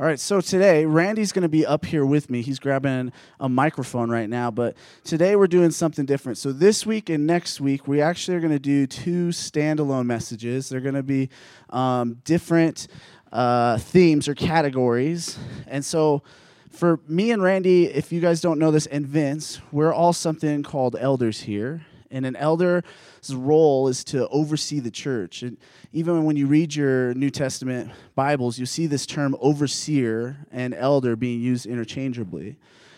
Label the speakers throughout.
Speaker 1: All right, so today Randy's going to be up here with me. He's grabbing a microphone right now, but today we're doing something different. So this week and next week, we actually are going to do two standalone messages. They're going to be um, different uh, themes or categories. And so for me and Randy, if you guys don't know this, and Vince, we're all something called elders here. And an elder's role is to oversee the church. And even when you read your New Testament Bibles, you see this term overseer and elder being used interchangeably.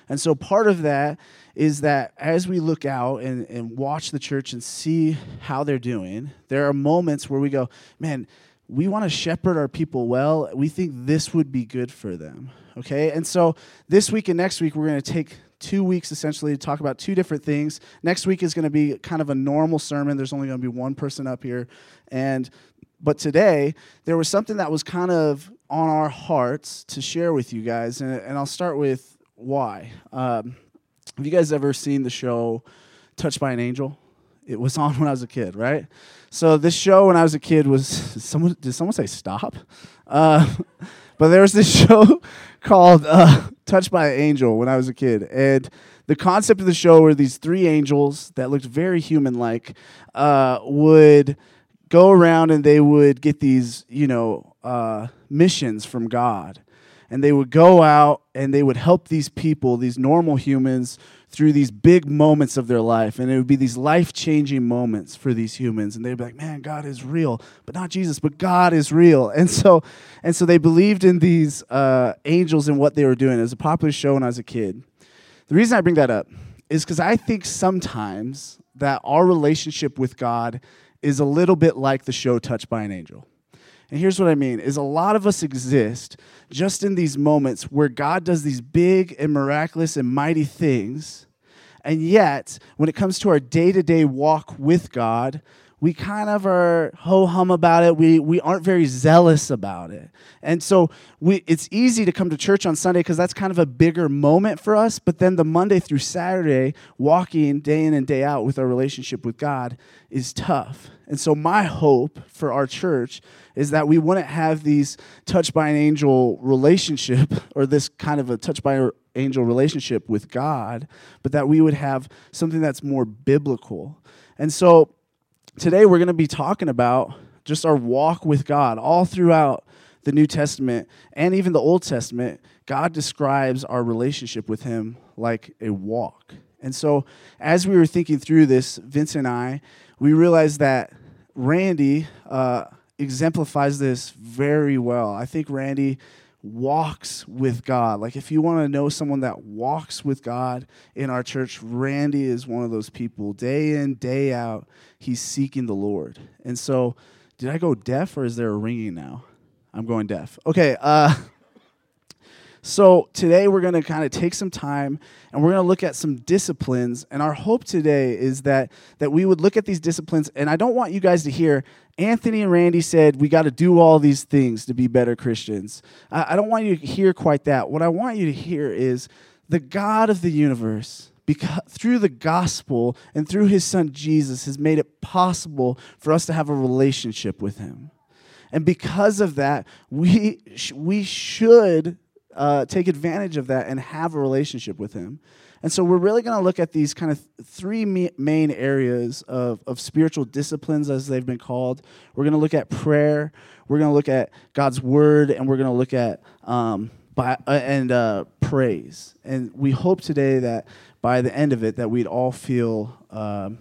Speaker 1: And so part of that is that as we look out and, and watch the church and see how they're doing, there are moments where we go, man, we want to shepherd our people well. We think this would be good for them. Okay? And so this week and next week, we're going to take two weeks essentially to talk about two different things. Next week is going to be kind of a normal sermon. There's only going to be one person up here. And but today there was something that was kind of on our hearts to share with you guys, and, and I'll start with why. Um, have you guys ever seen the show Touched by an Angel? It was on when I was a kid, right? So this show when I was a kid was someone did someone say stop? Uh, but there was this show called uh, Touched by an Angel when I was a kid. And the concept of the show were these three angels that looked very human like uh, would go around and they would get these, you know, uh, missions from God. And they would go out and they would help these people, these normal humans, through these big moments of their life. And it would be these life changing moments for these humans. And they'd be like, man, God is real, but not Jesus, but God is real. And so, and so they believed in these uh, angels and what they were doing. It was a popular show when I was a kid. The reason I bring that up is because I think sometimes that our relationship with God is a little bit like the show Touched by an Angel. And here's what I mean is a lot of us exist just in these moments where God does these big and miraculous and mighty things. And yet, when it comes to our day-to-day walk with God, we kind of are ho hum about it. We, we aren't very zealous about it. And so we, it's easy to come to church on Sunday because that's kind of a bigger moment for us. But then the Monday through Saturday, walking day in and day out with our relationship with God is tough. And so my hope for our church is that we wouldn't have these touched by an angel relationship or this kind of a touched by an angel relationship with God, but that we would have something that's more biblical. And so today we're going to be talking about just our walk with God all throughout the New Testament and even the Old Testament. God describes our relationship with Him like a walk. And so, as we were thinking through this, Vince and I, we realized that Randy uh, exemplifies this very well. I think Randy walks with God. Like, if you want to know someone that walks with God in our church, Randy is one of those people. Day in, day out, he's seeking the Lord. And so, did I go deaf or is there a ringing now? I'm going deaf. Okay. Uh, so today we're going to kind of take some time and we're going to look at some disciplines. And our hope today is that that we would look at these disciplines. And I don't want you guys to hear Anthony and Randy said we got to do all these things to be better Christians. I, I don't want you to hear quite that. What I want you to hear is the God of the universe because through the gospel and through his son Jesus has made it possible for us to have a relationship with him. And because of that, we, we should uh, take advantage of that and have a relationship with Him. And so we're really going to look at these kind of three main areas of, of spiritual disciplines, as they've been called. We're going to look at prayer, we're going to look at God's Word, and we're going to look at um, by, uh, and uh, praise. And we hope today that by the end of it, that we'd all feel. Um,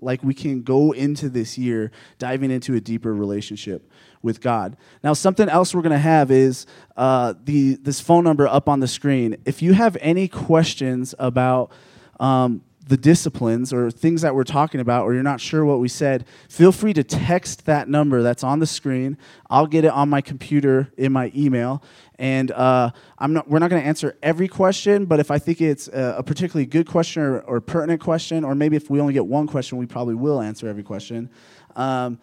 Speaker 1: like we can go into this year diving into a deeper relationship with God. Now, something else we're going to have is uh, the this phone number up on the screen. If you have any questions about um, the disciplines or things that we're talking about, or you're not sure what we said, feel free to text that number that's on the screen. I'll get it on my computer in my email, and uh, I'm not. We're not going to answer every question, but if I think it's a, a particularly good question or, or, pertinent question, or maybe if we only get one question, we probably will answer every question. Um,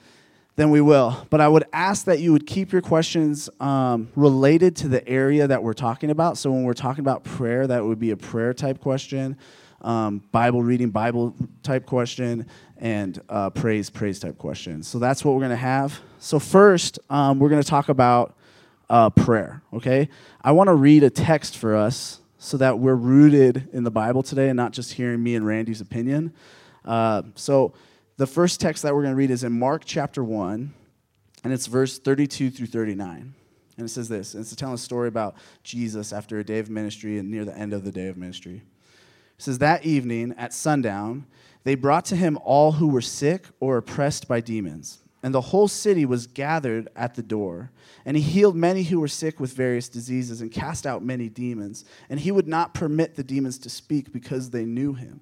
Speaker 1: then we will. But I would ask that you would keep your questions um, related to the area that we're talking about. So when we're talking about prayer, that would be a prayer type question, um, Bible reading, Bible type question, and uh, praise, praise type question. So that's what we're going to have. So first, um, we're going to talk about uh, prayer, okay? I want to read a text for us so that we're rooted in the Bible today and not just hearing me and Randy's opinion. Uh, so, the first text that we're going to read is in Mark chapter 1, and it's verse 32 through 39. And it says this it's telling a story about Jesus after a day of ministry and near the end of the day of ministry. It says, That evening at sundown, they brought to him all who were sick or oppressed by demons and the whole city was gathered at the door. And he healed many who were sick with various diseases and cast out many demons. And he would not permit the demons to speak because they knew him.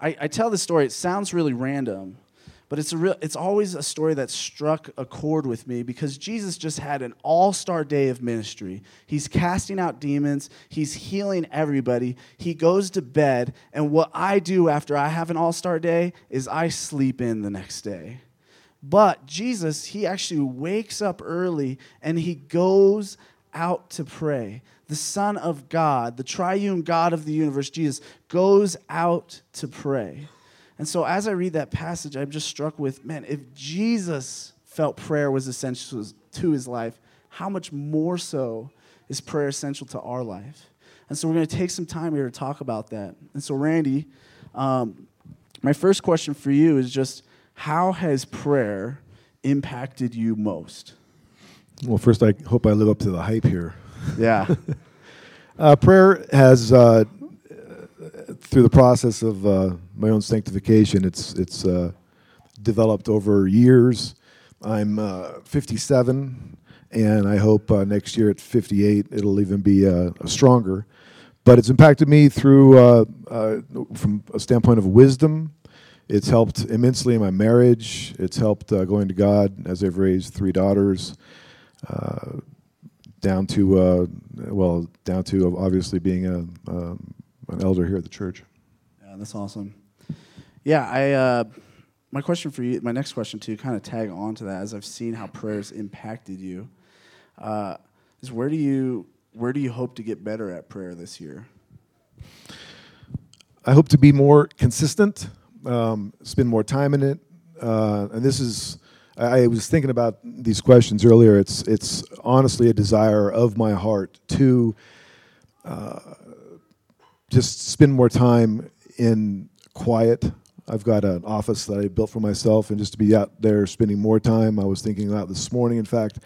Speaker 1: I, I tell this story, it sounds really random, but it's, a real, it's always a story that struck a chord with me because Jesus just had an all star day of ministry. He's casting out demons, he's healing everybody. He goes to bed, and what I do after I have an all star day is I sleep in the next day. But Jesus, he actually wakes up early and he goes out to pray. The Son of God, the triune God of the universe, Jesus, goes out to pray. And so as I read that passage, I'm just struck with man, if Jesus felt prayer was essential to his life, how much more so is prayer essential to our life? And so we're going to take some time here to talk about that. And so, Randy, um, my first question for you is just how has prayer impacted you most?
Speaker 2: Well, first, I hope I live up to the hype here.
Speaker 1: Yeah.
Speaker 2: uh, prayer has uh, through the process of uh, my own sanctification, it's it's uh, developed over years. I'm uh, 57, and I hope uh, next year at 58 it'll even be uh, stronger. But it's impacted me through uh, from a standpoint of wisdom. It's helped immensely in my marriage. It's helped going to God as I've raised three daughters down to uh, well, down to obviously being a, um, an elder here at the church.
Speaker 1: Yeah, that's awesome. Yeah, I. Uh, my question for you, my next question to kind of tag on to that, as I've seen how prayers impacted you, uh, is where do you where do you hope to get better at prayer this year?
Speaker 2: I hope to be more consistent, um, spend more time in it, uh, and this is. I was thinking about these questions earlier. It's it's honestly a desire of my heart to uh, just spend more time in quiet. I've got an office that I built for myself, and just to be out there spending more time. I was thinking about this morning, in fact,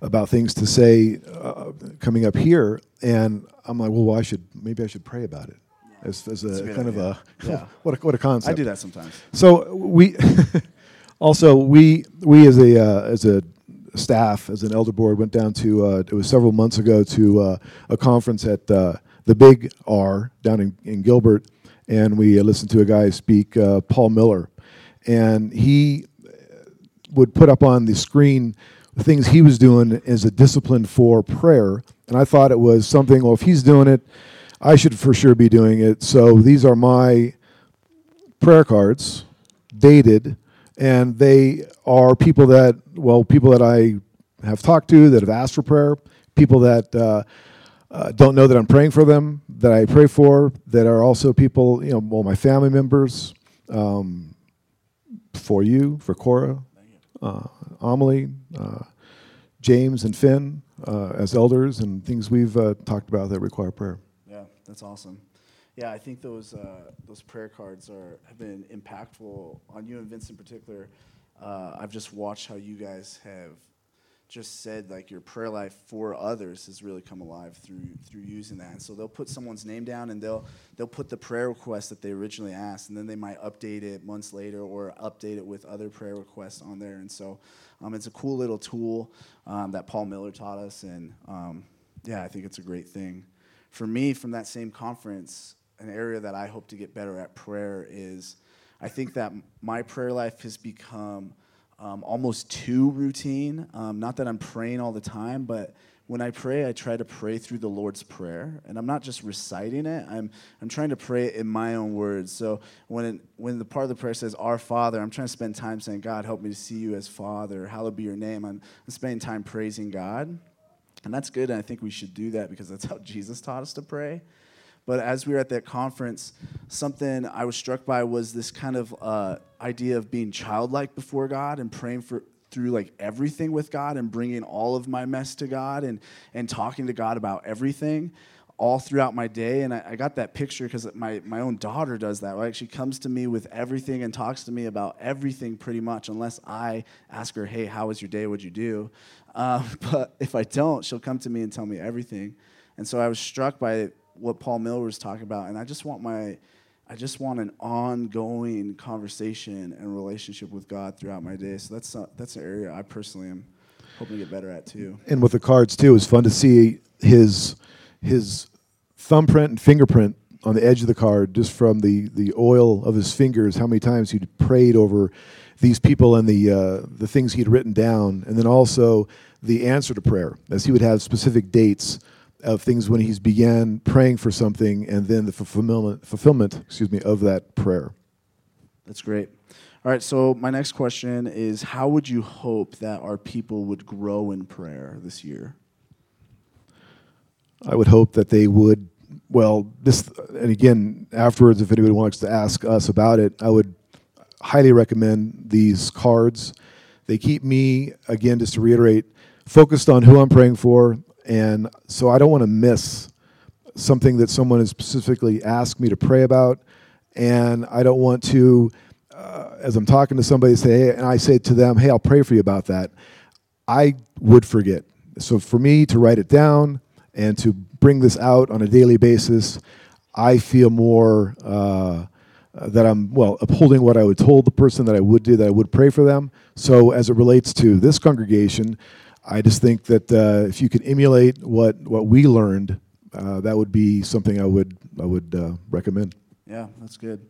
Speaker 2: about things to say uh, coming up here, and I'm like, well, I should maybe I should pray about it as, as a, a kind idea. of a yeah. what a what a concept.
Speaker 1: I do that sometimes.
Speaker 2: So we also we we as a uh, as a staff as an elder board went down to uh, it was several months ago to uh, a conference at uh, the Big R down in, in Gilbert, and we uh, listened to a guy speak, Paul Miller, and he would put up on the screen things he was doing as a discipline for prayer, and I thought it was something. Well, if he's doing it, I should for sure be doing it. So these are my prayer cards, dated, and they are people that well, people that I have talked to that have asked for prayer, people that. Uh, uh, don't know that I'm praying for them, that I pray for, that are also people, you know, well, my family members, um, for you, for Cora, uh, Amelie, uh, James, and Finn uh, as elders, and things we've uh, talked about that require prayer.
Speaker 1: Yeah, that's awesome. Yeah, I think those uh, those prayer cards are have been impactful on you and Vince in particular. I've just watched how you guys have just said like your prayer life for others has really come alive through through using that. And so they'll put someone's name down and they'll they'll put the prayer request that they originally asked, and then they might update it months later or update it with other prayer requests on there. And so um, it's a cool little tool um, that Paul Miller taught us, and um, yeah, I think it's a great thing. For me, from that same conference, an area that I hope to get better at prayer is I think that my prayer life has become um, almost too routine. Um, not that I'm praying all the time, but when I pray, I try to pray through the Lord's Prayer, and I'm not just reciting it. I'm I'm trying to pray it in my own words. So when it, when the part of the prayer says "Our Father," I'm trying to spend time saying, "God, help me to see you as Father. Hallowed be your name." I'm, I'm spending time praising God, and that's good. And I think we should do that because that's how Jesus taught us to pray. But as we were at that conference, something I was struck by was this kind of uh, idea of being childlike before God and praying for through like everything with God and bringing all of my mess to God and and talking to God about everything all throughout my day. And I, I got that picture because my, my own daughter does that, right? She comes to me with everything and talks to me about everything pretty much, unless I ask her, hey, how was your day? What'd you do? Uh, but if I don't, she'll come to me and tell me everything. And so I was struck by what Paul Miller was talking about. And I just want my I just want an ongoing conversation and relationship with God throughout my day. So that's uh, that's an area I personally am hoping to get better at too.
Speaker 2: And with the cards too, it's fun to see his his thumbprint and fingerprint on the edge of the card, just from the the oil of his fingers. How many times he'd prayed over these people and the uh, the things he'd written down, and then also the answer to prayer, as he would have specific dates of things when he's began praying for something and then the fulfillment, fulfillment excuse me, of that prayer.
Speaker 1: That's great. All right, so my next question is how would you hope that our people would grow in prayer this year?
Speaker 2: I would hope that they would, well, this, and again, afterwards, if anybody wants to ask us about it, I would highly recommend these cards. They keep me, again, just to reiterate, focused on who I'm praying for, and so I don't want to miss something that someone has specifically asked me to pray about. And I don't want to, uh, as I'm talking to somebody, say, hey, and I say to them, hey, I'll pray for you about that. I would forget. So for me to write it down and to bring this out on a daily basis, I feel more uh, that I'm, well, upholding what I would told the person that I would do, that I would pray for them. So as it relates to this congregation, I just think that uh, if you can emulate what what we learned, uh, that would be something I would I would uh, recommend.
Speaker 1: Yeah, that's good.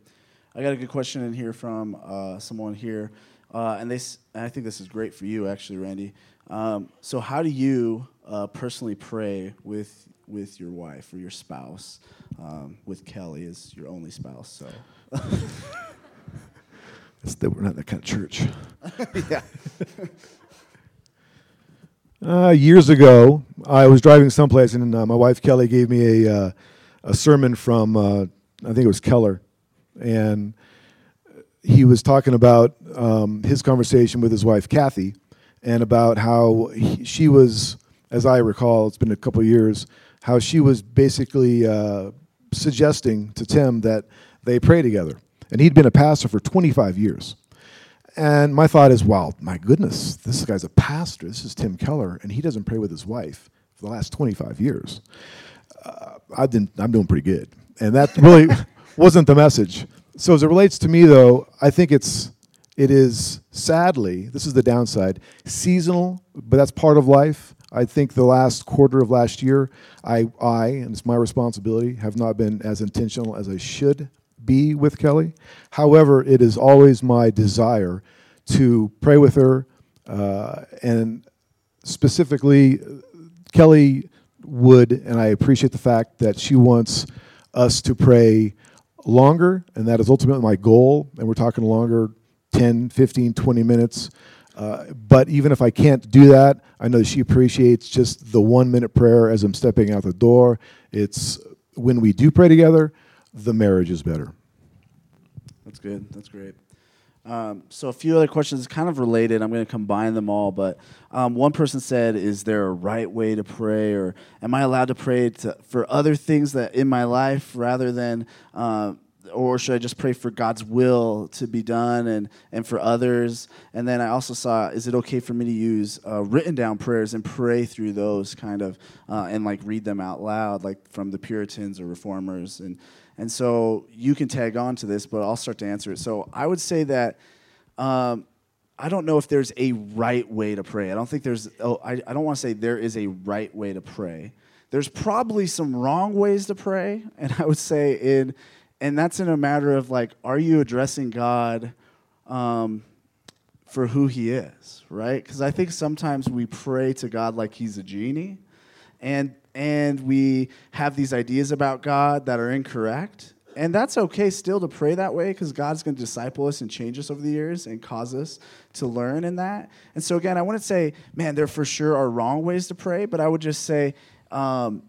Speaker 1: I got a good question in here from uh, someone here, uh, and they and I think this is great for you actually, Randy. Um, so, how do you uh, personally pray with with your wife or your spouse? Um, with Kelly as your only spouse, so.
Speaker 2: that we're not that kind of church.
Speaker 1: yeah.
Speaker 2: Uh, years ago, I was driving someplace, and uh, my wife Kelly gave me a uh, a sermon from uh, I think it was Keller, and he was talking about um, his conversation with his wife Kathy, and about how he, she was, as I recall, it's been a couple years, how she was basically uh, suggesting to Tim that they pray together, and he'd been a pastor for 25 years. And my thought is, wow, my goodness, this guy's a pastor. This is Tim Keller, and he doesn't pray with his wife for the last 25 years. Uh, I've been, I'm doing pretty good. And that really wasn't the message. So as it relates to me, though, I think it's, it is sadly, this is the downside, seasonal, but that's part of life. I think the last quarter of last year, I, I, and it's my responsibility, have not been as intentional as I should be with Kelly. However, it is always my desire to pray with her, uh, and specifically, Kelly would, and I appreciate the fact that she wants us to pray longer, and that is ultimately my goal, and we're talking longer 10, 15, 20 minutes. Uh, but even if I can't do that, I know she appreciates just the one minute prayer as I'm stepping out the door. It's when we do pray together, the marriage is better.
Speaker 1: That's good. That's great. Um, so a few other questions, kind of related. I'm going to combine them all. But um, one person said, "Is there a right way to pray, or am I allowed to pray to, for other things that in my life rather than, uh, or should I just pray for God's will to be done and and for others?" And then I also saw, "Is it okay for me to use uh, written down prayers and pray through those kind of uh, and like read them out loud, like from the Puritans or Reformers?" And and so you can tag on to this, but I'll start to answer it. So I would say that um, I don't know if there's a right way to pray. I don't think there's, oh, I, I don't want to say there is a right way to pray. There's probably some wrong ways to pray. And I would say, in, and that's in a matter of like, are you addressing God um, for who he is, right? Because I think sometimes we pray to God like he's a genie and and we have these ideas about God that are incorrect. And that's okay still to pray that way because God's going to disciple us and change us over the years and cause us to learn in that. And so, again, I wouldn't say, man, there for sure are wrong ways to pray, but I would just say, um,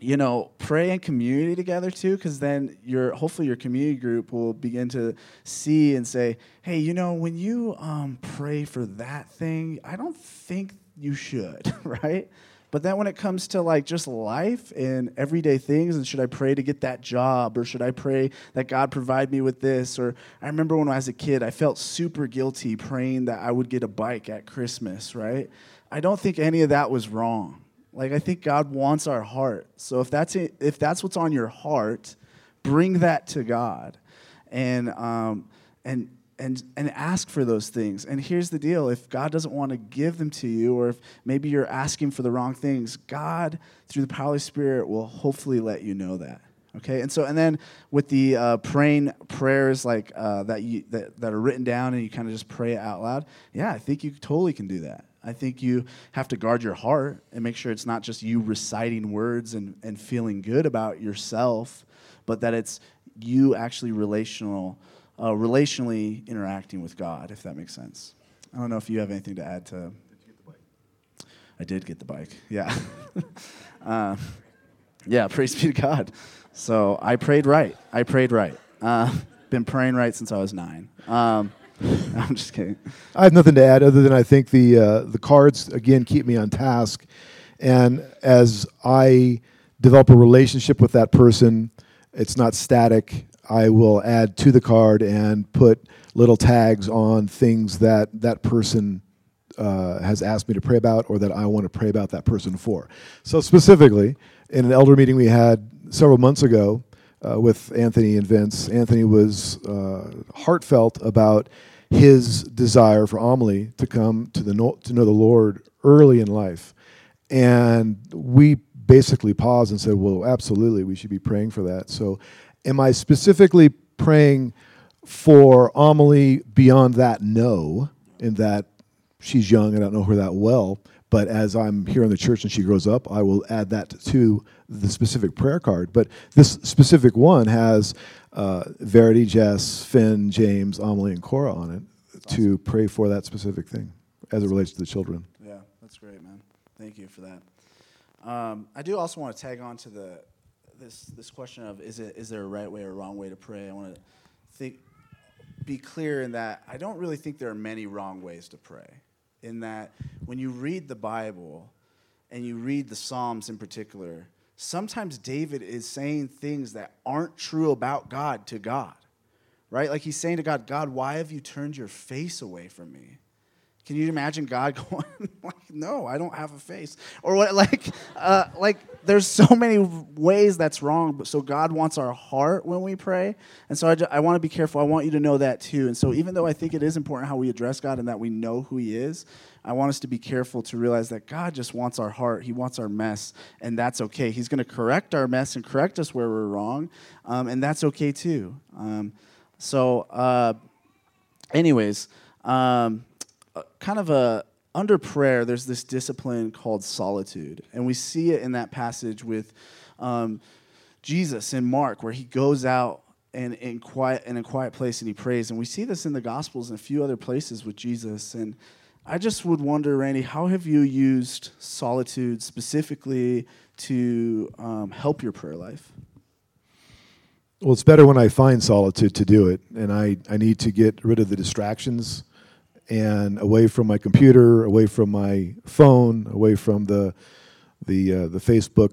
Speaker 1: you know, pray in community together too, because then your hopefully your community group will begin to see and say, hey, you know, when you um, pray for that thing, I don't think you should, right? But then when it comes to like just life and everyday things, and should I pray to get that job, or should I pray that God provide me with this? Or I remember when I was a kid, I felt super guilty praying that I would get a bike at Christmas, right? I don't think any of that was wrong. Like I think God wants our heart. So if that's it, if that's what's on your heart, bring that to God, and um, and and and ask for those things. And here's the deal: if God doesn't want to give them to you, or if maybe you're asking for the wrong things, God through the power of the Spirit will hopefully let you know that. Okay, and so and then with the uh, praying prayers like uh, that you that, that are written down and you kind of just pray it out loud. Yeah, I think you totally can do that. I think you have to guard your heart and make sure it's not just you reciting words and, and feeling good about yourself, but that it's you actually relational, uh, relationally interacting with God, if that makes sense. I don't know if you have anything to add to. I did get the bike. Yeah. uh, yeah, praise be to God. So I prayed right. I prayed right. Uh, been praying right since I was nine. Um, I'm just kidding.
Speaker 2: I have nothing to add other than I think the uh, the cards again keep me on task, and as I develop a relationship with that person, it's not static. I will add to the card and put little tags on things that that person uh, has asked me to pray about or that I want to pray about that person for. So specifically, in an elder meeting we had several months ago, uh, with Anthony and Vince. Anthony was uh, heartfelt about his desire for Amelie to come to the to know the Lord early in life, and we basically paused and said, "Well, absolutely, we should be praying for that." So, am I specifically praying for Amelie beyond that? No, in that she's young, I don't know her that well. But as I'm here in the church and she grows up, I will add that to the specific prayer card. But this specific one has uh, Verity, Jess, Finn, James, Amelie, and Cora on it that's to awesome. pray for that specific thing as it relates to the children.
Speaker 1: Yeah, that's great, man. Thank you for that. Um, I do also want to tag on to the this this question of is it is there a right way or wrong way to pray? I want to think be clear in that I don't really think there are many wrong ways to pray in that when you read the Bible and you read the Psalms in particular, sometimes David is saying things that aren't true about God to God, right? Like he's saying to God, God, why have you turned your face away from me? Can you imagine God going like, "No, I don't have a face," or what? Like, uh, like there's so many ways that's wrong. But so God wants our heart when we pray, and so I, I want to be careful. I want you to know that too. And so even though I think it is important how we address God and that we know who He is, I want us to be careful to realize that God just wants our heart. He wants our mess, and that's okay. He's going to correct our mess and correct us where we're wrong, um, and that's okay too. Um, so, uh, anyways. Um, kind of a under prayer, there's this discipline called solitude, and we see it in that passage with um, Jesus in Mark, where he goes out and in quiet in a quiet place and he prays, and we see this in the Gospels and a few other places with Jesus. And I just would wonder, Randy, how have you used solitude specifically to um, help your prayer life?
Speaker 2: Well, it's better when I find solitude to do it, and I, I need to get rid of the distractions and away from my computer, away from my phone, away from the the uh, the Facebook,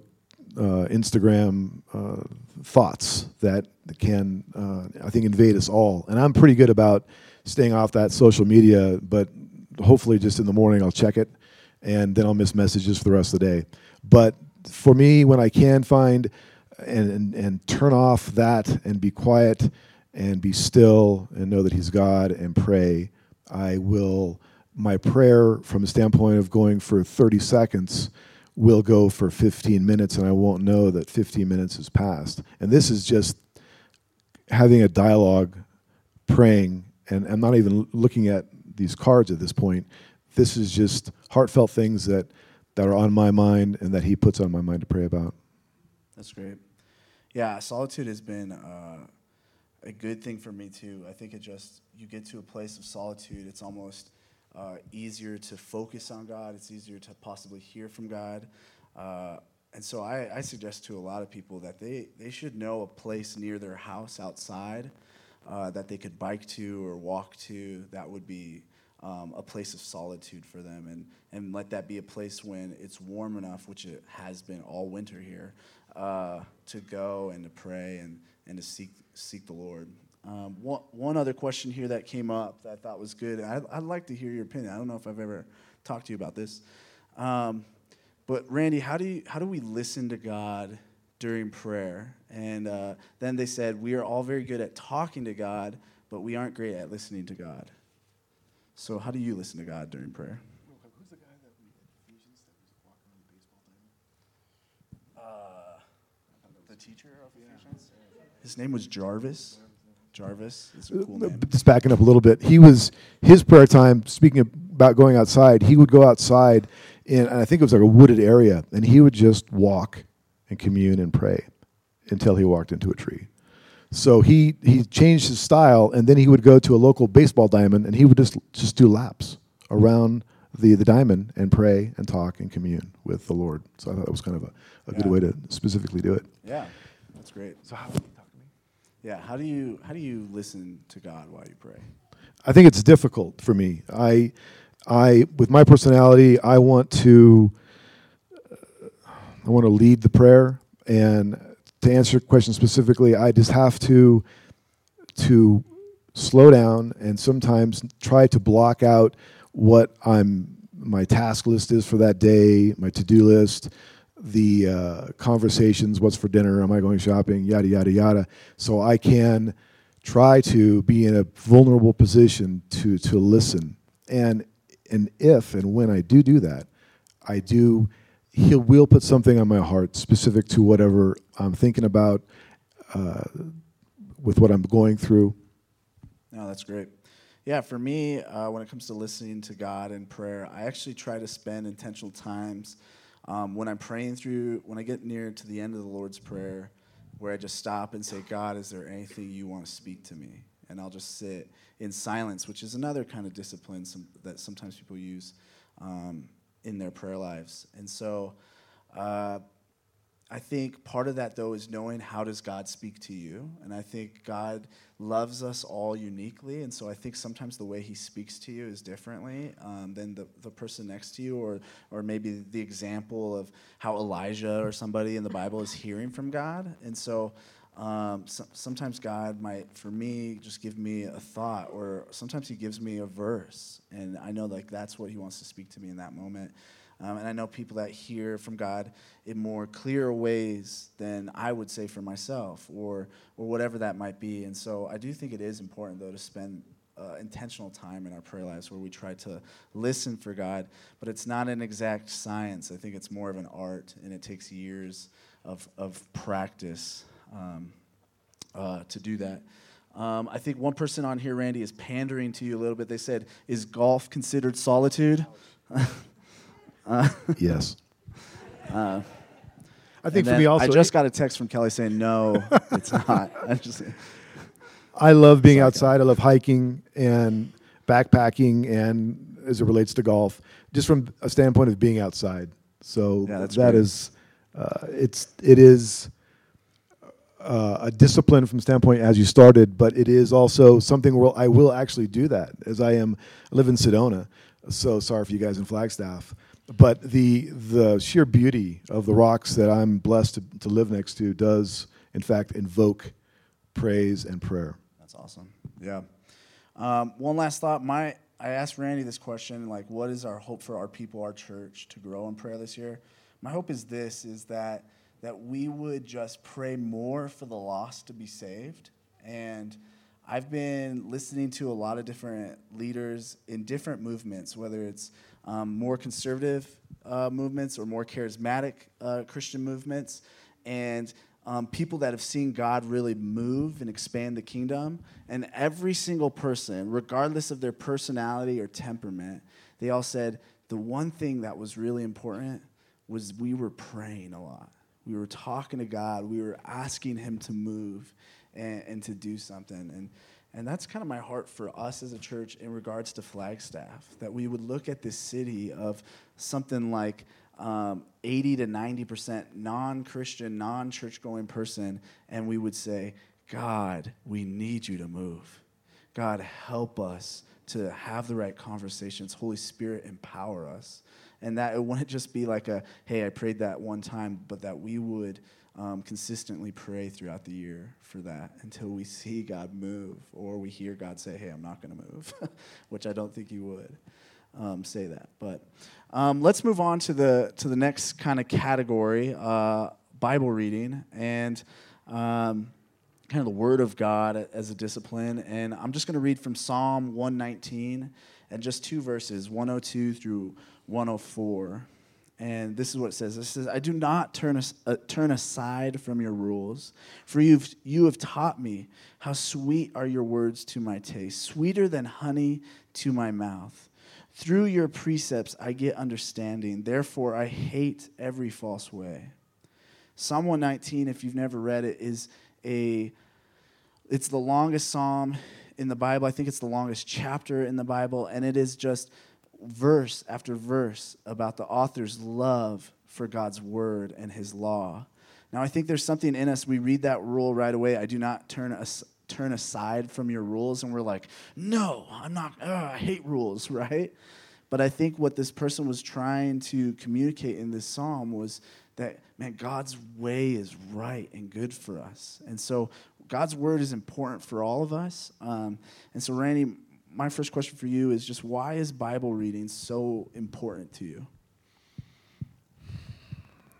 Speaker 2: uh, Instagram uh, thoughts that can uh, I think invade us all. And I'm pretty good about staying off that social media, but hopefully just in the morning I'll check it, and then I'll miss messages for the rest of the day. But for me, when I can find and, and, and turn off that and be quiet and be still and know that He's God and pray I will, my prayer from a standpoint of going for 30 seconds will go for 15 minutes and I won't know that 15 minutes has passed. And this is just having a dialogue, praying, and I'm not even looking at these cards at this point. This is just heartfelt things that that are on my mind and that He puts on my mind to pray about.
Speaker 1: That's great. Yeah, solitude has been uh, a good thing for me too. I think it just, you get to a place of solitude, it's almost uh, easier to focus on God, it's easier to possibly hear from God. Uh, and so I, I, suggest to a lot of people that they, they should know a place near their house outside uh, that they could bike to or walk to that would be um, a place of solitude for them and, and let that be a place when it's warm enough, which it has been all winter here, uh, to go and to pray and, and to seek, seek the Lord. Um, one, one other question here that came up that I thought was good. I, I'd like to hear your opinion. I don't know if I've ever talked to you about this. Um, but Randy, how do, you, how do we listen to God during prayer? And uh, then they said, We are all very good at talking to God, but we aren't great at listening to God. So, how do you listen to God during prayer? Teacher of Ephesians? His name was Jarvis. Jarvis is a cool name.
Speaker 2: Just backing up a little bit, he was his prayer time. Speaking about going outside, he would go outside in, and I think it was like a wooded area, and he would just walk and commune and pray until he walked into a tree. So he he changed his style, and then he would go to a local baseball diamond, and he would just just do laps around the the diamond and pray and talk and commune with the Lord. So I thought that was kind of a, a yeah. good way to specifically do it.
Speaker 1: Yeah, that's great.
Speaker 2: So how do you talk to me?
Speaker 1: Yeah, how do you how do you listen to God while you pray?
Speaker 2: I think it's difficult for me. I I with my personality, I want to uh, I want to lead the prayer and to answer your question specifically, I just have to to slow down and sometimes try to block out what I'm my task list is for that day, my to-do list, the uh, conversations, what's for dinner, am I going shopping, yada yada yada, so I can try to be in a vulnerable position to to listen. And and if and when I do do that, I do he will put something on my heart specific to whatever I'm thinking about uh, with what I'm going through.
Speaker 1: No, that's great yeah, for me, uh, when it comes to listening to God in prayer, I actually try to spend intentional times um, when I'm praying through, when I get near to the end of the Lord's Prayer, where I just stop and say, God, is there anything you want to speak to me? And I'll just sit in silence, which is another kind of discipline some, that sometimes people use um, in their prayer lives. And so, uh, I think part of that though is knowing how does God speak to you, and I think God loves us all uniquely, and so I think sometimes the way He speaks to you is differently um, than the, the person next to you, or or maybe the example of how Elijah or somebody in the Bible is hearing from God, and so. Um, so, sometimes God might, for me, just give me a thought, or sometimes He gives me a verse, and I know like that's what He wants to speak to me in that moment. Um, and I know people that hear from God in more clear ways than I would say for myself or, or whatever that might be. And so I do think it is important, though, to spend uh, intentional time in our prayer lives where we try to listen for God. But it's not an exact science. I think it's more of an art, and it takes years of, of practice um, uh, to do that. Um, I think one person on here, Randy, is pandering to you a little bit. They said, Is golf considered solitude?
Speaker 2: Uh, yes. Uh,
Speaker 1: I think for me also. I just got a text from Kelly saying no, it's not. I just.
Speaker 2: I love being outside. I love hiking and backpacking, and as it relates to golf, just from a standpoint of being outside. So yeah, that's that is, uh, it's it is uh, a discipline from the standpoint as you started, but it is also something where I will actually do that as I am I live in Sedona. So sorry for you guys in Flagstaff but the the sheer beauty of the rocks that I'm blessed to, to live next to does, in fact, invoke praise and prayer.
Speaker 1: That's awesome. Yeah. Um, one last thought. My I asked Randy this question, like, what is our hope for our people, our church, to grow in prayer this year? My hope is this: is that that we would just pray more for the lost to be saved. And I've been listening to a lot of different leaders in different movements, whether it's um, more conservative uh, movements or more charismatic uh, Christian movements, and um, people that have seen God really move and expand the kingdom. And every single person, regardless of their personality or temperament, they all said, the one thing that was really important was we were praying a lot. We were talking to God. We were asking Him to move and, and to do something. And, and that's kind of my heart for us as a church in regards to Flagstaff, that we would look at this city of something like um, 80 to 90% non Christian, non church going person, and we would say, God, we need you to move. God, help us to have the right conversations. Holy Spirit, empower us. And that it wouldn't just be like a, hey, I prayed that one time, but that we would um, consistently pray throughout the year for that until we see God move or we hear God say, hey, I'm not going to move, which I don't think He would um, say that. But um, let's move on to the, to the next kind of category uh, Bible reading. And um, kind of the Word of God as a discipline. And I'm just going to read from Psalm 119 and just two verses, 102 through 104. And this is what it says. It says, I do not turn, uh, turn aside from your rules, for you've, you have taught me how sweet are your words to my taste, sweeter than honey to my mouth. Through your precepts I get understanding. Therefore, I hate every false way. Psalm 119, if you've never read it, is a it's the longest psalm in the Bible. I think it's the longest chapter in the Bible, and it is just verse after verse about the author's love for God's word and his law. Now, I think there's something in us. We read that rule right away. I do not turn as, turn aside from your rules, and we're like, no, I'm not. Ugh, I hate rules, right? But I think what this person was trying to communicate in this psalm was that man, God's way is right and good for us. And so God's word is important for all of us. Um, and so, Randy, my first question for you is just why is Bible reading so important to you?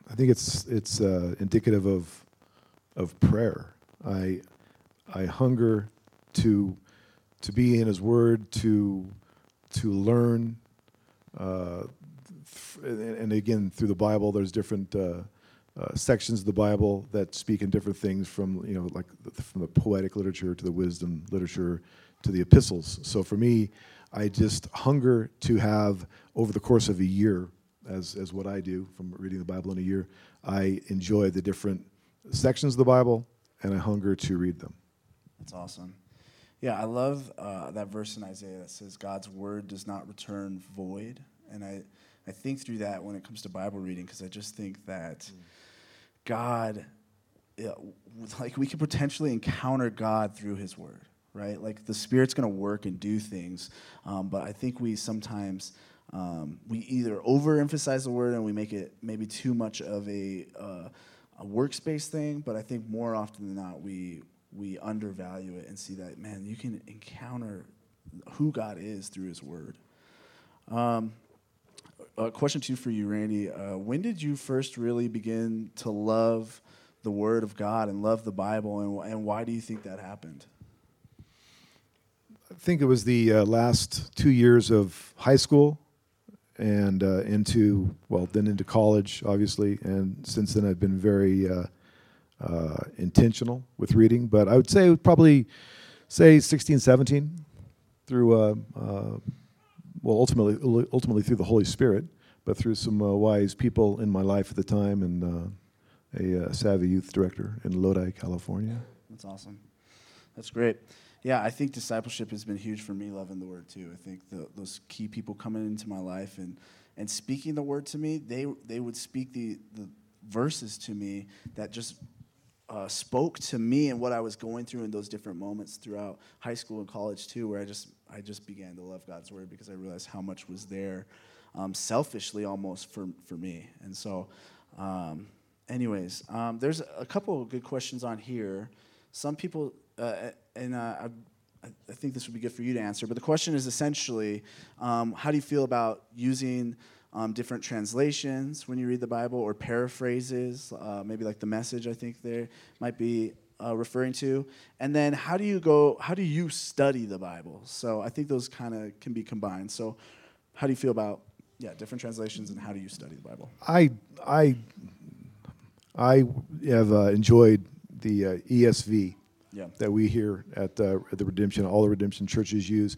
Speaker 2: I think it's it's uh, indicative of of prayer. I I hunger to to be in His Word, to to learn, uh, and again through the Bible, there's different uh, uh, sections of the Bible that speak in different things, from you know like the, from the poetic literature to the wisdom literature to the epistles. So for me, I just hunger to have over the course of a year, as as what I do from reading the Bible in a year, I enjoy the different sections of the Bible, and I hunger to read them.
Speaker 1: That's awesome. Yeah, I love uh, that verse in Isaiah that says God's word does not return void, and I I think through that when it comes to Bible reading because I just think that mm. God, like we could potentially encounter God through His Word, right? Like the Spirit's going to work and do things, um, but I think we sometimes um, we either overemphasize the Word and we make it maybe too much of a uh, a works-based thing, but I think more often than not we we undervalue it and see that man, you can encounter who God is through His Word. Um, a question two for you, Randy. Uh, when did you first really begin to love the Word of God and love the Bible, and, and why do you think that happened?
Speaker 2: Think it was the uh, last two years of high school and uh, into, well, then into college, obviously. And since then, I've been very uh, uh, intentional with reading. But I would say probably, say, 16, 17 through uh, well, ultimately, ultimately through the Holy Spirit, but through some uh, wise people in my life at the time and uh, a uh, savvy youth director in Lodi, California.
Speaker 1: That's awesome. That's great. Yeah, I think discipleship has been huge for me loving the word too. I think the, those key people coming into my life and, and speaking the word to me, they, they would speak the, the verses to me that just uh, spoke to me and what I was going through in those different moments throughout high school and college too, where I just I just began to love God's word because I realized how much was there, um, selfishly almost for for me. And so, um, anyways, um, there's a couple of good questions on here. Some people, uh, and uh, I, I think this would be good for you to answer. But the question is essentially, um, how do you feel about using um, different translations when you read the Bible or paraphrases, uh, maybe like the message I think there might be uh, referring to. And then how do you go, how do you study the Bible? So I think those kind of can be combined. So how do you feel about, yeah, different translations and how do you study the Bible?
Speaker 2: I, I, I have uh, enjoyed the uh, ESV yeah. that we here at, uh, at the Redemption, all the Redemption churches use.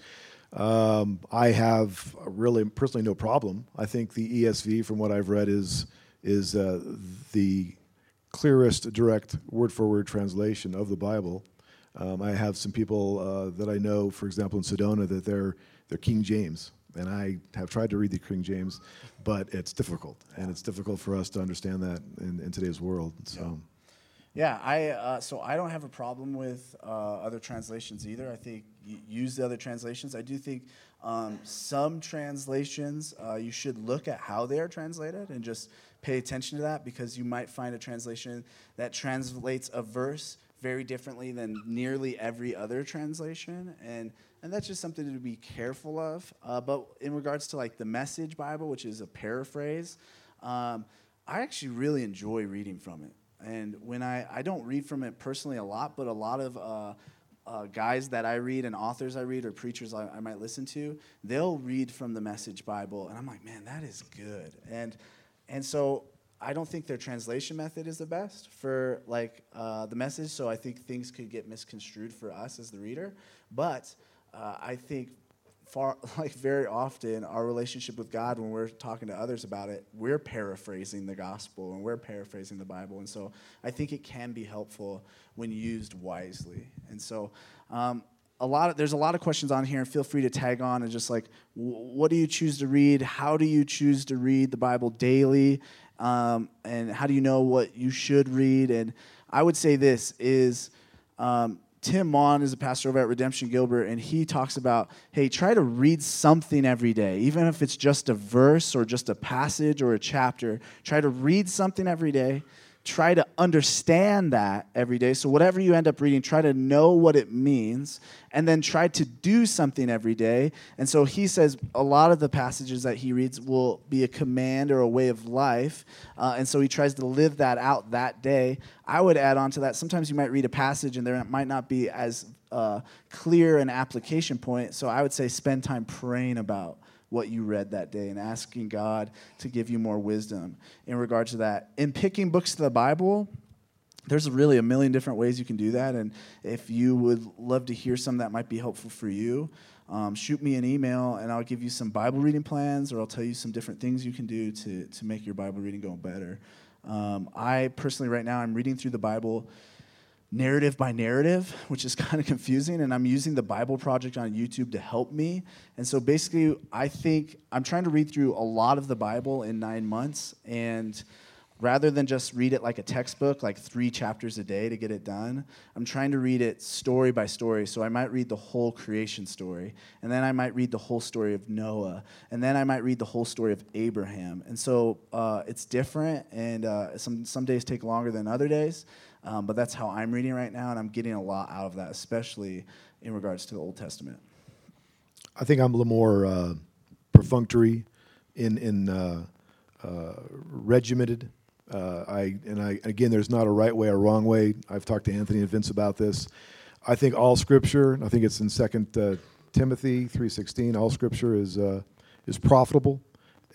Speaker 2: Um, I have really personally no problem. I think the ESV, from what I've read, is is uh, the clearest, direct, word for word translation of the Bible. Um, I have some people uh, that I know, for example, in Sedona, that they're they're King James, and I have tried to read the King James, but it's difficult, and it's difficult for us to understand that in, in today's world. So.
Speaker 1: Yeah, I uh, so I don't have a problem with uh, other translations either. I think use the other translations. I do think um, some translations uh, you should look at how they are translated and just pay attention to that because you might find a translation that translates a verse very differently than nearly every other translation and and that's just something to be careful of uh, but in regards to like the message bible which is a paraphrase um, i actually really enjoy reading from it and when I, I don't read from it personally a lot, but a lot of uh, uh, guys that I read and authors I read or preachers I, I, might listen to, they'll read from the Message Bible, and I'm like, man, that is good. And and so I don't think their translation method is the best for like uh, the message. So I think things could get misconstrued for us as the reader. But uh, I think far like very often our relationship with God when we're talking to others about it, we're paraphrasing the gospel and we're paraphrasing the Bible. And so I think it can be helpful when used wisely. And so um, a lot of, there's a lot of questions on here and feel free to tag on and just like what do you choose to read how do you choose to read the bible daily um, and how do you know what you should read and i would say this is um, Tim Mon is a pastor over at Redemption Gilbert, and he talks about hey, try to read something every day, even if it's just a verse or just a passage or a chapter. Try to read something every day try to understand that every day. So, whatever you end up reading, try to know what it means and then try to do something every day. And so, he says a lot of the passages that he reads will be a command or a way of life. Uh, and so, he tries to live that out that day. I would add on to that sometimes you might read a passage and there might not be as uh, clear an application point. So, I would say spend time praying about what you read that day and asking God to give you more wisdom in regard to that. In picking books to the Bible, there's really a million different ways you can do that. And if you would love to hear some that might be helpful for you, um, shoot me an email and I'll give you some Bible reading plans or I'll tell you some different things you can do to, to make your Bible reading go better. Um, I personally, right now, I'm reading through the Bible narrative by narrative, which is kind of confusing. And I'm using the Bible Project on YouTube to help me. And so basically, I think I'm trying to read through a lot of the Bible in nine months. And rather than just read it like a textbook, like three chapters a day to get it done, I'm trying to read it story by story. So I might read the whole creation story, and then I might read the whole story of Noah, and then I might read the whole story of Abraham. And so uh, it's different, and uh, some, some days take longer than other days. Um, but that's how I'm reading right now, and I'm getting a lot out of that, especially in regards to the Old Testament.
Speaker 2: I think I'm a little more uh, perfunctory in in uh, uh, regimented. Uh, I and I again, there's not a right way or wrong way. I've talked to Anthony and Vince about this. I think all Scripture. I think it's in Second uh, Timothy three sixteen. All Scripture is uh, is profitable,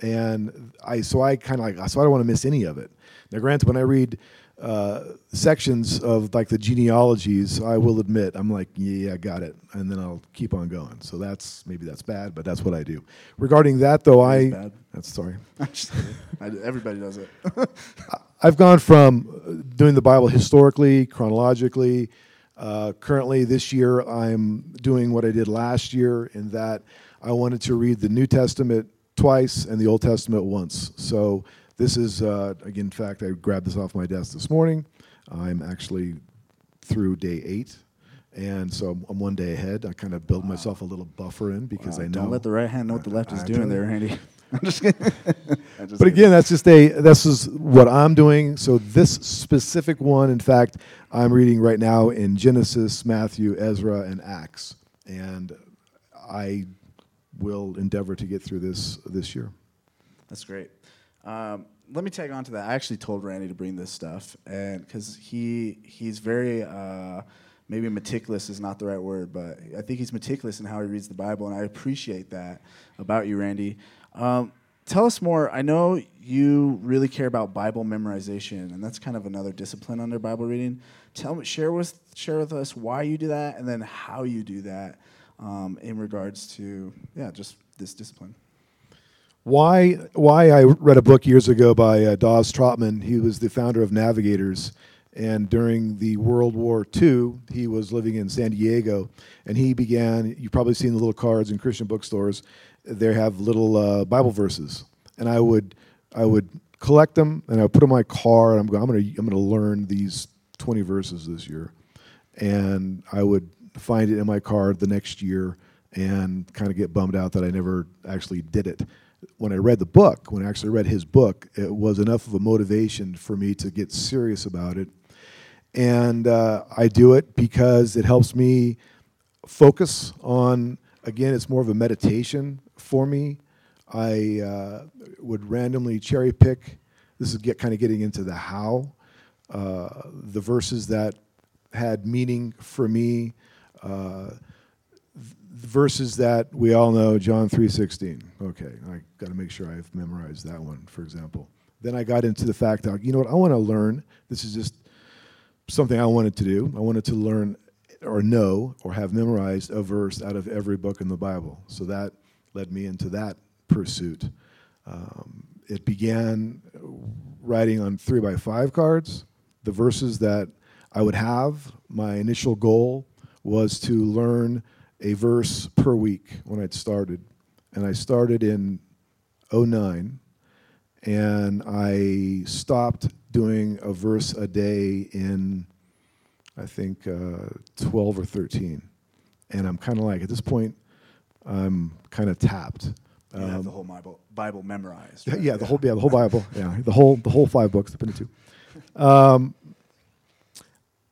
Speaker 2: and I so I kind of like so I don't want to miss any of it. Now, granted, when I read uh, sections of like the genealogies, I will admit, I'm like, yeah, I got it, and then I'll keep on going. So that's maybe that's bad, but that's what I do. Regarding that, though, I
Speaker 1: bad.
Speaker 2: that's sorry.
Speaker 1: Everybody does it.
Speaker 2: I've gone from uh, doing the Bible historically, chronologically. Uh, currently, this year, I'm doing what I did last year in that I wanted to read the New Testament twice and the Old Testament once. So this is, uh, again, in fact, I grabbed this off my desk this morning. I'm actually through day eight. And so I'm, I'm one day ahead. I kind of build wow. myself a little buffer in because
Speaker 1: wow,
Speaker 2: I know.
Speaker 1: Don't let the right hand know what the left is doing there, Andy. I'm just kidding.
Speaker 2: just but again, that's just a this is what I'm doing. So this specific one, in fact, I'm reading right now in Genesis, Matthew, Ezra, and Acts, and I will endeavor to get through this this year.
Speaker 1: That's great. Um, let me tag on to that. I actually told Randy to bring this stuff, and because he he's very uh, maybe meticulous is not the right word, but I think he's meticulous in how he reads the Bible, and I appreciate that about you, Randy. Um, tell us more. I know you really care about Bible memorization, and that's kind of another discipline under Bible reading. Tell me, share with share with us why you do that, and then how you do that. um, in regards to yeah, just this discipline.
Speaker 2: Why? Why I read a book years ago by uh, Dawson Trotman. He was the founder of Navigators, and during the World War II, he was living in San Diego, and he began. You've probably seen the little cards in Christian bookstores. They have little uh, Bible verses, and I would I would collect them and I would put them in my car, and I'm going. I'm going to I'm going to learn these 20 verses this year, and I would find it in my car the next year and kind of get bummed out that I never actually did it when I read the book, when I actually read his book, it was enough of a motivation for me to get serious about it. And uh, I do it because it helps me focus on, again, it's more of a meditation for me. I uh, would randomly cherry pick, this is get, kind of getting into the how, uh, the verses that had meaning for me. Verses that we all know, John 3:16. Okay, I got to make sure I've memorized that one, for example. Then I got into the fact that you know what I want to learn. This is just something I wanted to do. I wanted to learn or know or have memorized a verse out of every book in the Bible. So that led me into that pursuit. Um, it began writing on three by five cards the verses that I would have. My initial goal was to learn a verse per week when I'd started. And I started in 09 and I stopped doing a verse a day in I think uh, 12 or 13. And I'm kind of like at this point I'm kind of tapped.
Speaker 1: You um, have the whole Bible, Bible memorized.
Speaker 2: Right? Yeah, the whole yeah the whole Bible. Yeah, the whole the whole five books, the two. Um,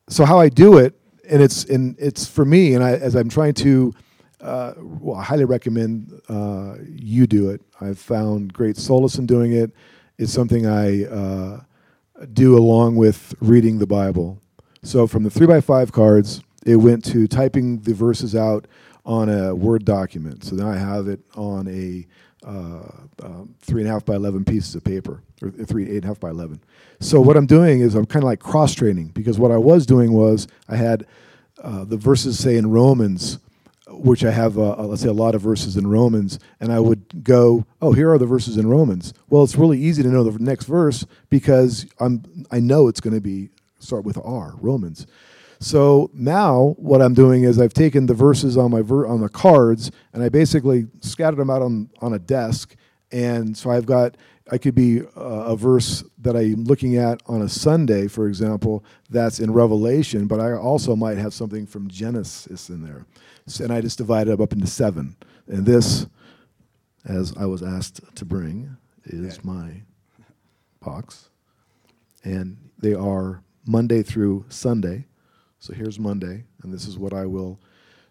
Speaker 2: so how I do it and it's and it's for me, and I, as I'm trying to, uh, well, I highly recommend uh, you do it. I've found great solace in doing it. It's something I uh, do along with reading the Bible. So from the three by five cards, it went to typing the verses out on a Word document. So now I have it on a uh, um, three and a half by 11 pieces of paper, or three, eight and a half by 11. So what I'm doing is I'm kind of like cross training because what I was doing was I had uh, the verses say in Romans, which I have, uh, let's say, a lot of verses in Romans, and I would go, oh, here are the verses in Romans. Well, it's really easy to know the next verse because I'm, I know it's going to be start with R, Romans. So now what I'm doing is I've taken the verses on my ver- on the cards and I basically scattered them out on, on a desk, and so I've got I could be uh, a verse that I'm looking at on a Sunday, for example, that's in Revelation, but I also might have something from Genesis in there. So, and I just divide it up into seven. And this, as I was asked to bring, is my box. And they are Monday through Sunday. So here's Monday, and this is what I will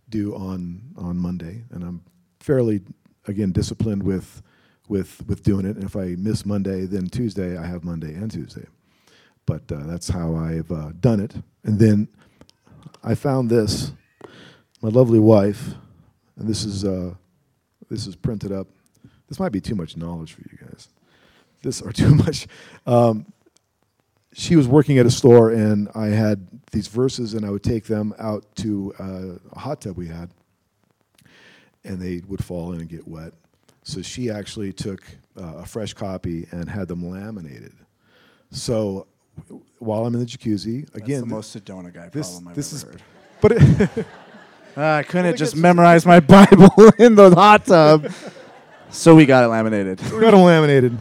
Speaker 2: do on, on Monday. And I'm fairly, again, disciplined with with with doing it. And if I miss Monday, then Tuesday I have Monday and Tuesday. But uh, that's how I've uh, done it. And then I found this. My lovely wife, and this is uh, this is printed up. This might be too much knowledge for you guys. This or too much. Um, she was working at a store, and I had these verses, and I would take them out to uh, a hot tub we had, and they would fall in and get wet so she actually took uh, a fresh copy and had them laminated. So while I'm in the jacuzzi, again,
Speaker 1: That's the most Sedona guy this, problem I've this ever is, heard.
Speaker 2: But it
Speaker 1: uh, I couldn't just memorize my Bible in the hot tub, so we got it laminated.
Speaker 2: We got it laminated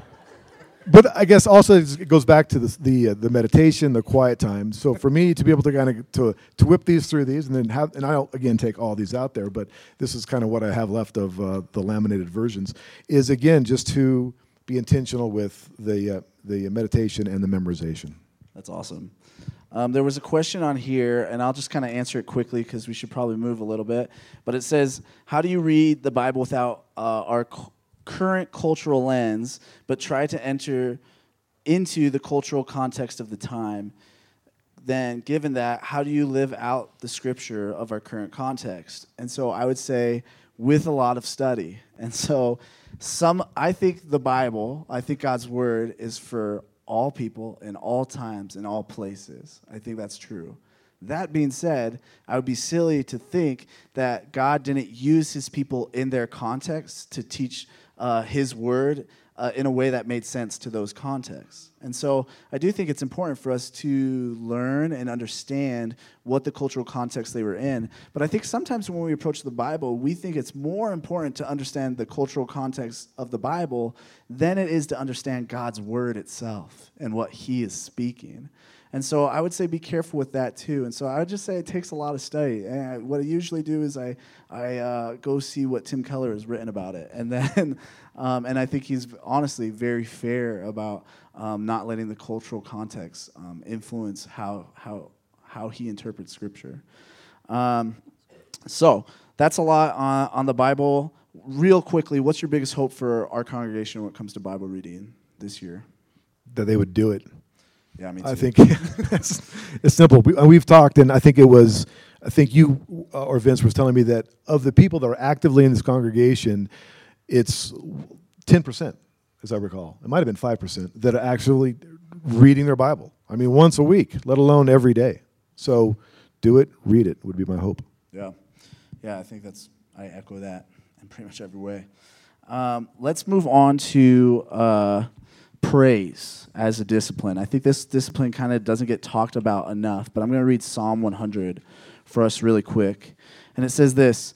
Speaker 2: but I guess also it goes back to the the, uh, the meditation, the quiet time. So for me to be able to kind of to to whip these through these, and then have, and I'll again take all these out there, but this is kind of what I have left of uh, the laminated versions. Is again just to be intentional with the uh, the meditation and the memorization.
Speaker 1: That's awesome. Um, there was a question on here, and I'll just kind of answer it quickly because we should probably move a little bit. But it says, "How do you read the Bible without uh, our current cultural lens, but try to enter into the cultural context of the time, then given that, how do you live out the scripture of our current context? And so I would say with a lot of study. And so some I think the Bible, I think God's word is for all people in all times in all places. I think that's true. That being said, I would be silly to think that God didn't use his people in their context to teach uh, his word uh, in a way that made sense to those contexts. And so I do think it's important for us to learn and understand what the cultural context they were in. But I think sometimes when we approach the Bible, we think it's more important to understand the cultural context of the Bible than it is to understand God's word itself and what he is speaking. And so I would say be careful with that too. And so I would just say it takes a lot of study. And what I usually do is I, I uh, go see what Tim Keller has written about it. And then, um, and I think he's honestly very fair about um, not letting the cultural context um, influence how, how, how he interprets scripture. Um, so that's a lot on, on the Bible. Real quickly, what's your biggest hope for our congregation when it comes to Bible reading this year?
Speaker 2: That they would do it.
Speaker 1: Yeah, me too.
Speaker 2: I think it's, it's simple. We, we've talked, and I think it was, I think you uh, or Vince was telling me that of the people that are actively in this congregation, it's 10%, as I recall. It might have been 5% that are actually reading their Bible. I mean, once a week, let alone every day. So do it, read it, would be my hope.
Speaker 1: Yeah. Yeah, I think that's, I echo that in pretty much every way. Um, let's move on to. Uh, praise as a discipline. I think this discipline kind of doesn't get talked about enough, but I'm going to read Psalm 100 for us really quick. And it says this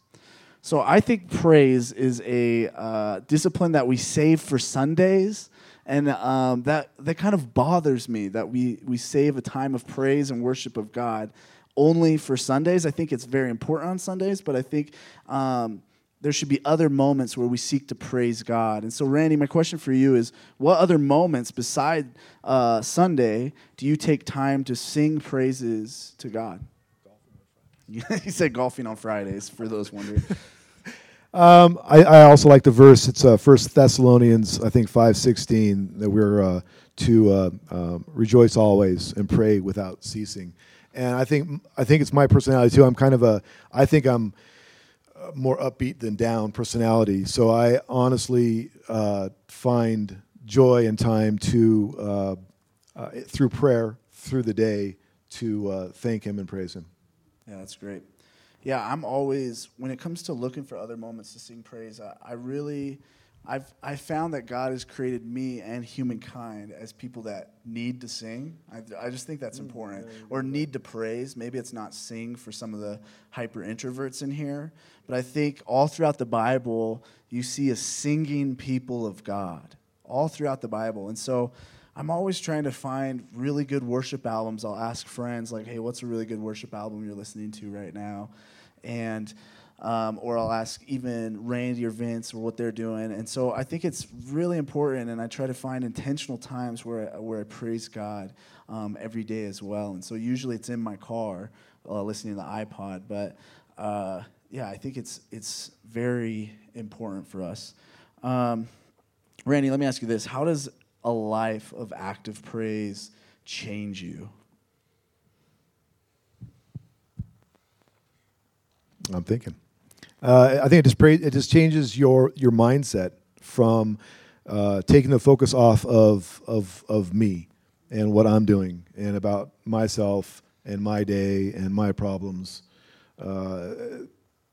Speaker 1: So I think praise is a uh, discipline that we save for Sundays, and um, that that kind of bothers me that we we save a time of praise and worship of God only for Sundays. I think it's very important on Sundays, but I think. Um, there should be other moments where we seek to praise God. And so, Randy, my question for you is what other moments beside uh, Sunday do you take time to sing praises to God? he said golfing on Fridays, for those wondering.
Speaker 2: Um, I, I, also like the verse. It's uh, First Thessalonians, I think five sixteen, that we're uh, to uh, um, rejoice always and pray without ceasing. And I think I think it's my personality too. I'm kind of a. I think I'm uh, more upbeat than down personality. So I honestly uh, find joy and time to uh, through prayer through the day to thank Him and praise Him.
Speaker 1: Yeah, that's great. Yeah, I'm always when it comes to looking for other moments to sing praise. I, I really, I've I found that God has created me and humankind as people that need to sing. I, I just think that's mm, important, or need to praise. Maybe it's not sing for some of the hyper introverts in here, but I think all throughout the Bible you see a singing people of God all throughout the Bible, and so. I'm always trying to find really good worship albums. I'll ask friends, like, hey, what's a really good worship album you're listening to right now? And um, or I'll ask even Randy or Vince or what they're doing. And so I think it's really important, and I try to find intentional times where I, where I praise God um, every day as well. And so usually it's in my car, uh, listening to the iPod. But uh, yeah, I think it's it's very important for us. Um, Randy, let me ask you this: How does a life of active praise change you?
Speaker 2: I'm thinking. Uh, I think it just pra- it just changes your your mindset from uh, taking the focus off of of of me and what I'm doing and about myself and my day and my problems. Uh,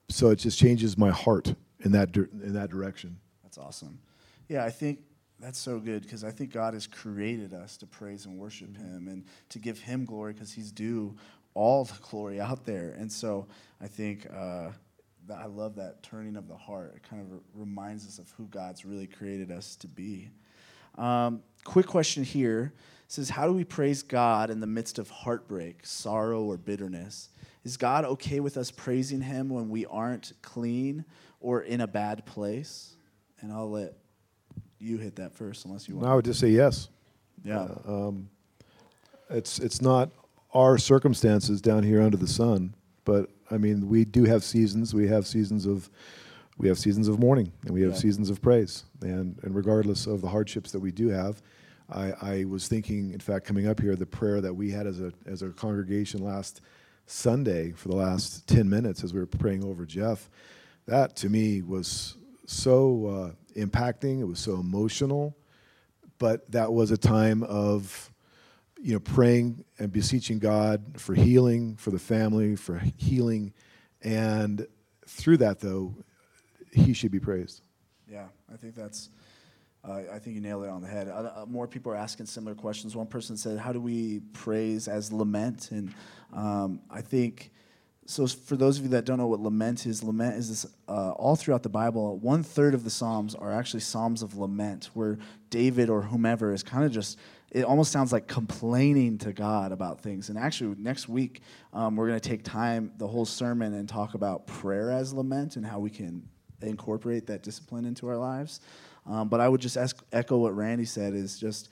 Speaker 2: so it just changes my heart in that di- in that direction.
Speaker 1: That's awesome. Yeah, I think that's so good because I think God has created us to praise and worship Him and to give Him glory because He's due all the glory out there. And so I think uh, I love that turning of the heart. It kind of r- reminds us of who God's really created us to be. Um, quick question here it says, How do we praise God in the midst of heartbreak, sorrow, or bitterness? Is God okay with us praising Him when we aren't clean or in a bad place? And I'll let you hit that first, unless you want.
Speaker 2: No, I would just say yes.
Speaker 1: Yeah. Uh, um,
Speaker 2: it's it's not our circumstances down here under the sun, but I mean, we do have seasons. We have seasons of we have seasons of mourning and we have
Speaker 1: Yeah.
Speaker 2: seasons of praise. And and regardless of the hardships that we do have, I, I was thinking, in fact, coming up here, the prayer that we had as a as a congregation last Sunday for the last ten minutes as we were praying over Jeff, that to me was so uh, impacting. It was so emotional, but that was a time of you know praying and beseeching God for healing for the family, for healing, and through that though, He should be praised.
Speaker 1: Yeah, I think that's. Uh, I think you nailed it on the head. Uh, uh, more people are asking similar questions. One person said, "How do we praise as lament?" And um, I think so. For those of you that don't know what lament is, lament is this. Uh, all throughout the Bible, one third of the psalms are actually psalms of lament, where David or whomever is kind of just. It almost sounds like complaining to God about things. And actually, next week um, we're going to take time, the whole sermon, and talk about prayer as lament and how we can incorporate that discipline into our lives. Um, but I would just ask, echo what Randy said is just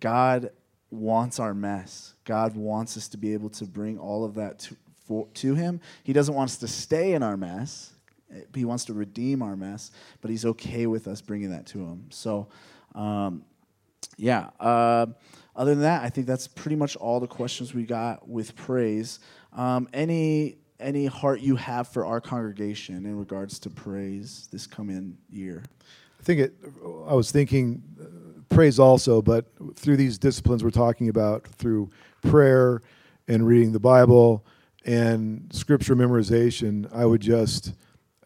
Speaker 1: God wants our mess. God wants us to be able to bring all of that to, for, to Him. He doesn't want us to stay in our mess. He wants to redeem our mess, but He's okay with us bringing that to Him. So, um, yeah. Uh, other than that, I think that's pretty much all the questions we got with praise. Um, any any heart you have for our congregation in regards to praise this coming year?
Speaker 2: I think it. I was thinking uh, praise also, but through these disciplines we're talking about, through prayer and reading the Bible and scripture memorization, I would just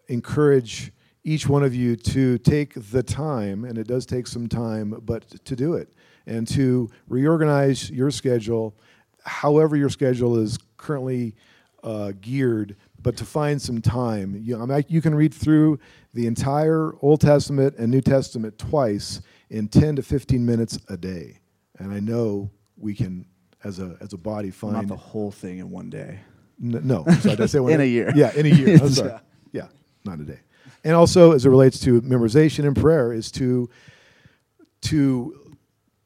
Speaker 2: encourage each one of you to take the time, and it does take some time, but to do it and to reorganize your schedule, however your schedule is currently uh, geared, but to find some time. You, I mean, you can read through the entire Old Testament and New Testament twice in 10 to 15 minutes a day. And I know we can, as a, as a body,
Speaker 1: Not
Speaker 2: find.
Speaker 1: the whole thing in one day.
Speaker 2: N- no, sorry, did I say one
Speaker 1: In a year.
Speaker 2: Yeah, in a year. I'm sorry.
Speaker 1: Yeah.
Speaker 2: Not a day. And also, as it relates to memorization and prayer, is to to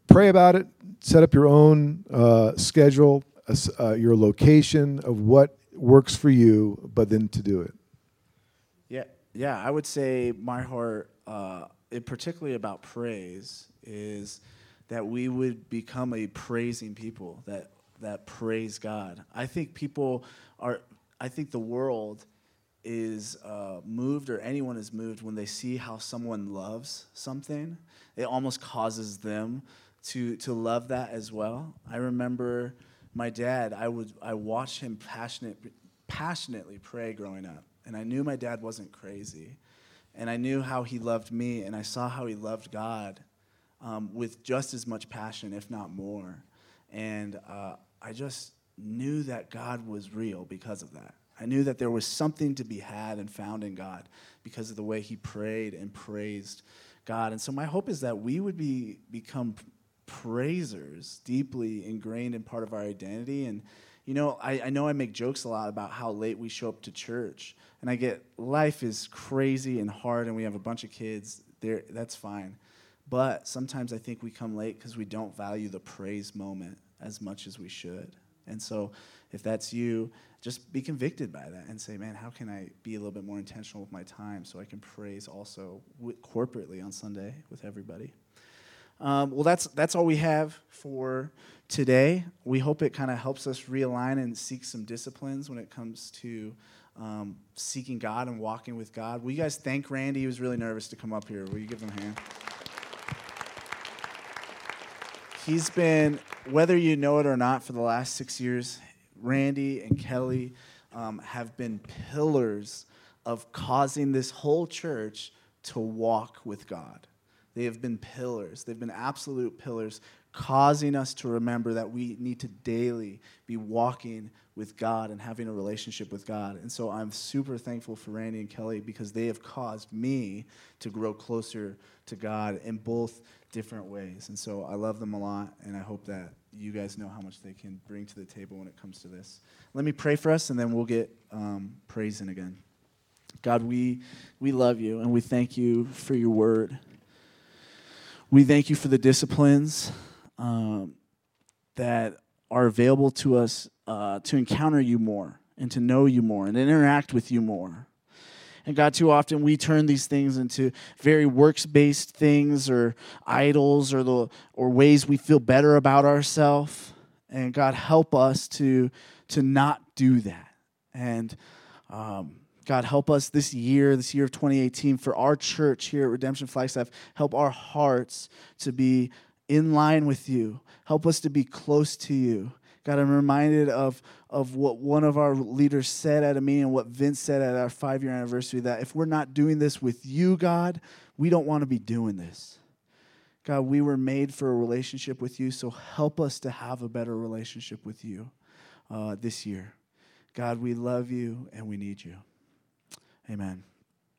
Speaker 2: pray about it, set up your own uh, schedule, uh, your location of what works for you, but then to do it.
Speaker 1: Yeah, yeah. I would say my heart, uh, it particularly about praise, is that we would become a praising people that that praise God. I think people are. I think the world is uh, moved, or anyone is moved when they see how someone loves something. It almost causes them to to love that as well. I remember my dad. I would I watched him passionate passionately pray growing up, and I knew my dad wasn't crazy, and I knew how he loved me, and I saw how he loved God um, with just as much passion, if not more, and uh, I just knew that God was real because of that. I knew that there was something to be had and found in God because of the way he prayed and praised God. And so my hope is that we would be become praisers, deeply ingrained in part of our identity. And you know, I, I know I make jokes a lot about how late we show up to church, and I get life is crazy and hard, and we have a bunch of kids. There, that's fine. But sometimes I think we come late because we don't value the praise moment as much as we should. And so, if that's you, just be convicted by that and say, man, how can I be a little bit more intentional with my time so I can praise also corporately on Sunday with everybody? Um, well, that's that's all we have for today. We hope it kind of helps us realign and seek some disciplines when it comes to um, seeking God and walking with God. Will you guys thank Randy? He was really nervous to come up here. Will you give him a hand? He's been, whether you know it or not, for the last six years, Randy and Kelly um, have been pillars of causing this whole church to walk with God. They have been pillars. They've been absolute pillars, causing us to remember that we need to daily be walking with God and having a relationship with God. And so I'm super thankful for Randy and Kelly because they have caused me to grow closer to God in both different ways. And so I love them a lot, and I hope that you guys know how much they can bring to the table when it comes to this. Let me pray for us, and then we'll get um, praising again. God, we, we love you, and we thank you for your word. We thank you for the disciplines um, that are available to us uh, to encounter you more and to know you more and interact with you more. And God, too often we turn these things into very works based things or idols or, the, or ways we feel better about ourselves. And God, help us to, to not do that. And um, God, help us this year, this year of 2018, for our church here at Redemption Flagstaff, help our hearts to be in line with you. Help us to be close to you. God, I'm reminded of, of what one of our leaders said at a meeting, and what Vince said at our five year anniversary that if we're not doing this with you, God, we don't want to be doing this. God, we were made for a relationship with you, so help us to have a better relationship with you uh, this year. God, we love you and we need you. Amen.